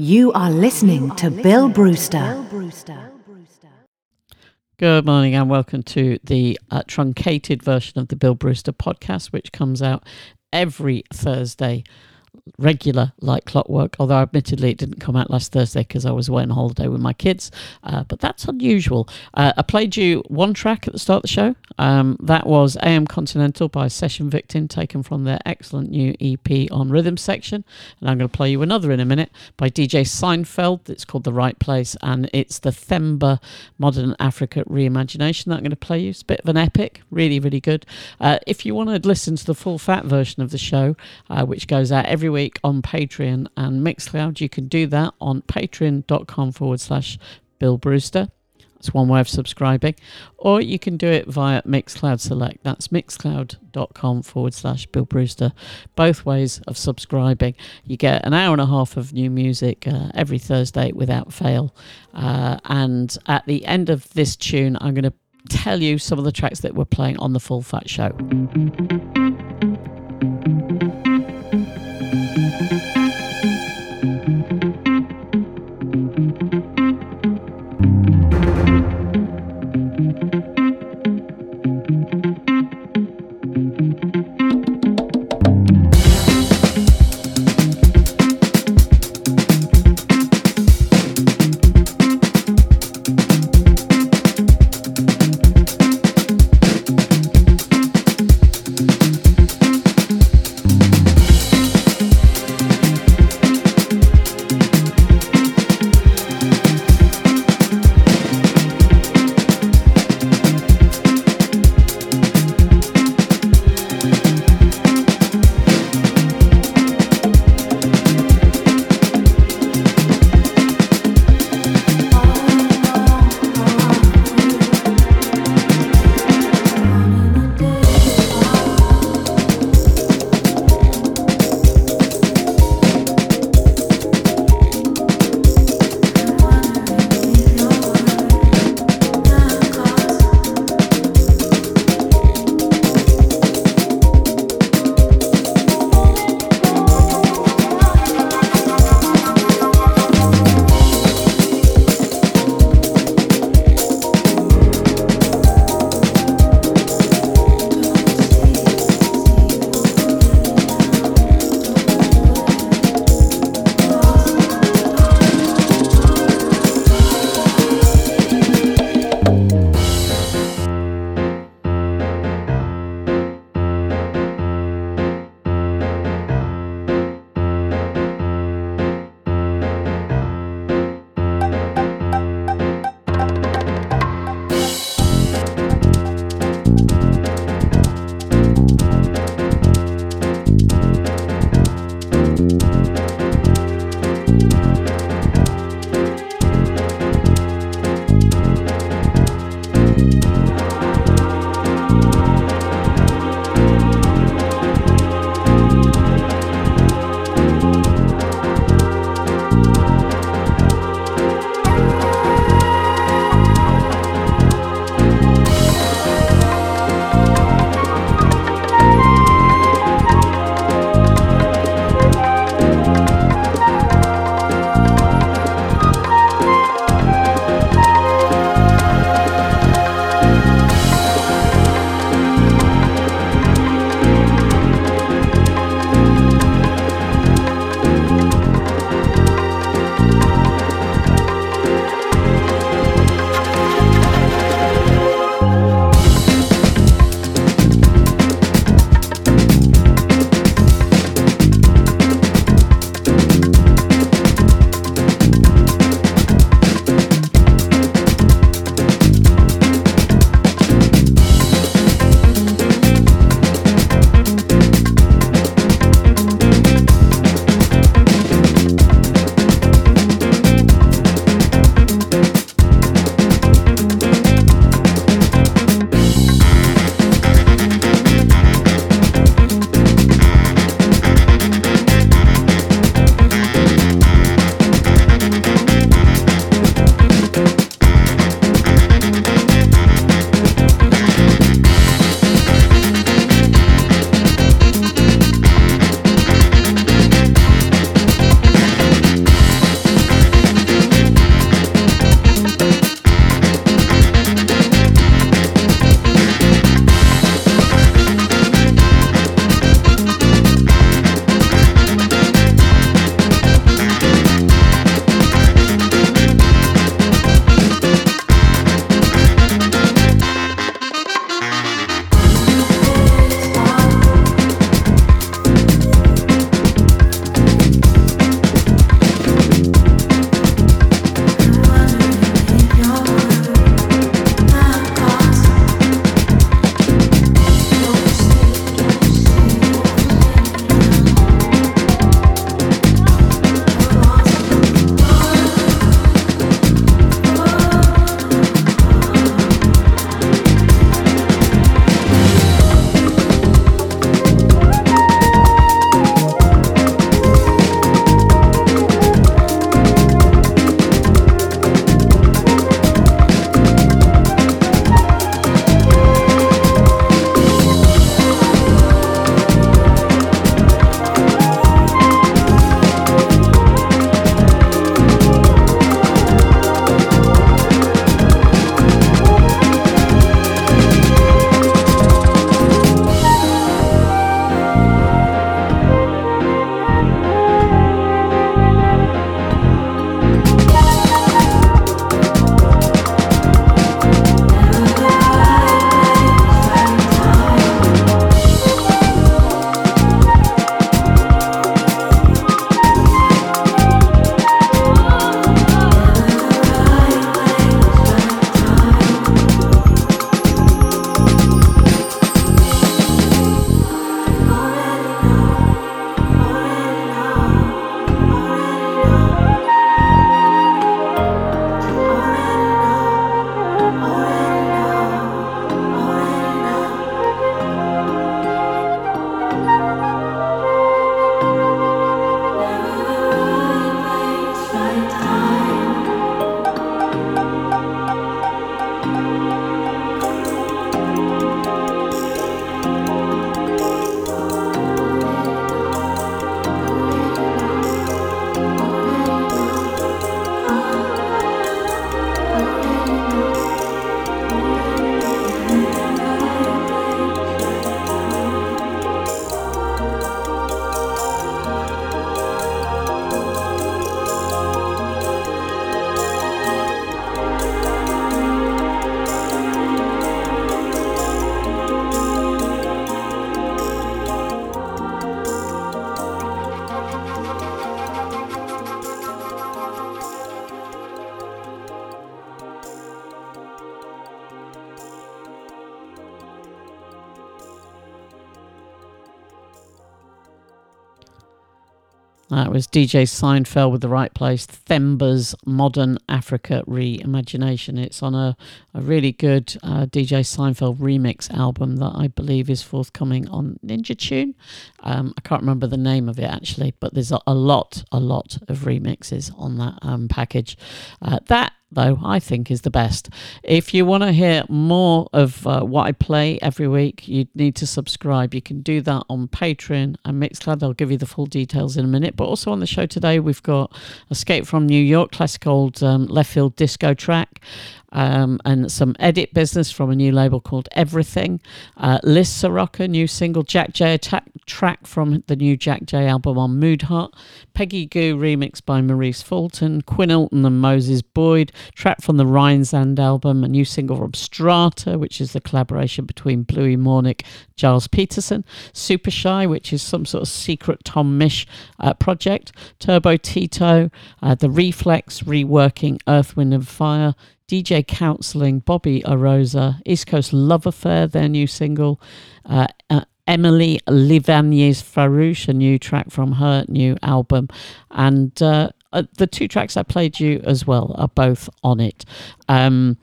You are listening to Bill Brewster. Good morning and welcome to the uh, truncated version of the Bill Brewster podcast, which comes out every Thursday regular like clockwork, although admittedly it didn't come out last Thursday because I was away on holiday with my kids, uh, but that's unusual. Uh, I played you one track at the start of the show. Um, that was AM Continental by Session Victim, taken from their excellent new EP on Rhythm Section. And I'm going to play you another in a minute by DJ Seinfeld. It's called The Right Place, and it's the Themba Modern Africa reimagination that I'm going to play you. It's a bit of an epic, really, really good. Uh, if you want to listen to the full fat version of the show, uh, which goes out every week on Patreon and Mixcloud. You can do that on patreon.com forward slash Bill Brewster. That's one way of subscribing. Or you can do it via Mixcloud Select. That's mixcloud.com forward slash Bill Brewster. Both ways of subscribing. You get an hour and a half of new music uh, every Thursday without fail. Uh, and at the end of this tune, I'm going to tell you some of the tracks that we're playing on the Full Fat Show thank you That was DJ Seinfeld with The Right Place, Themba's Modern Africa Reimagination. It's on a, a really good uh, DJ Seinfeld remix album that I believe is forthcoming on Ninja Tune. Um, I can't remember the name of it actually, but there's a, a lot, a lot of remixes on that um, package. Uh, that though, I think is the best. If you want to hear more of uh, what I play every week, you need to subscribe. You can do that on Patreon and Mixcloud. I'll give you the full details in a minute. But also on the show today, we've got Escape from New York, classic old um, left field disco track um, and some edit business from a new label called Everything. Uh, Liz Soroka, new single, Jack J attack, track from the new Jack J album on Mood Hut. Peggy Gou remix by Maurice Fulton. Quinn Oulton and Moses Boyd, track from the Rheinzand album, a new single from Strata, which is the collaboration between Bluey Maunick, Gilles Peterson. Super Shy, which is some sort of secret Tom Misch uh, project. Turbo Tito, uh, The Reflex, reworking Earth, Wind and Fire. DJ Counselling, Bobby Arosa, East Coast Love Affair, their new single, uh, uh, Emily Livaniers Farouche, a new track from her new album, and uh, uh, the two tracks I played you as well are both on it. Um,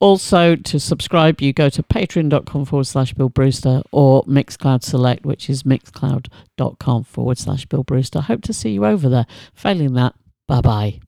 also, to subscribe, you go to patreon.com forward slash Bill Brewster or Mixcloud Select, which is mixcloud.com forward slash Bill Brewster. Hope to see you over there. Failing that, bye bye.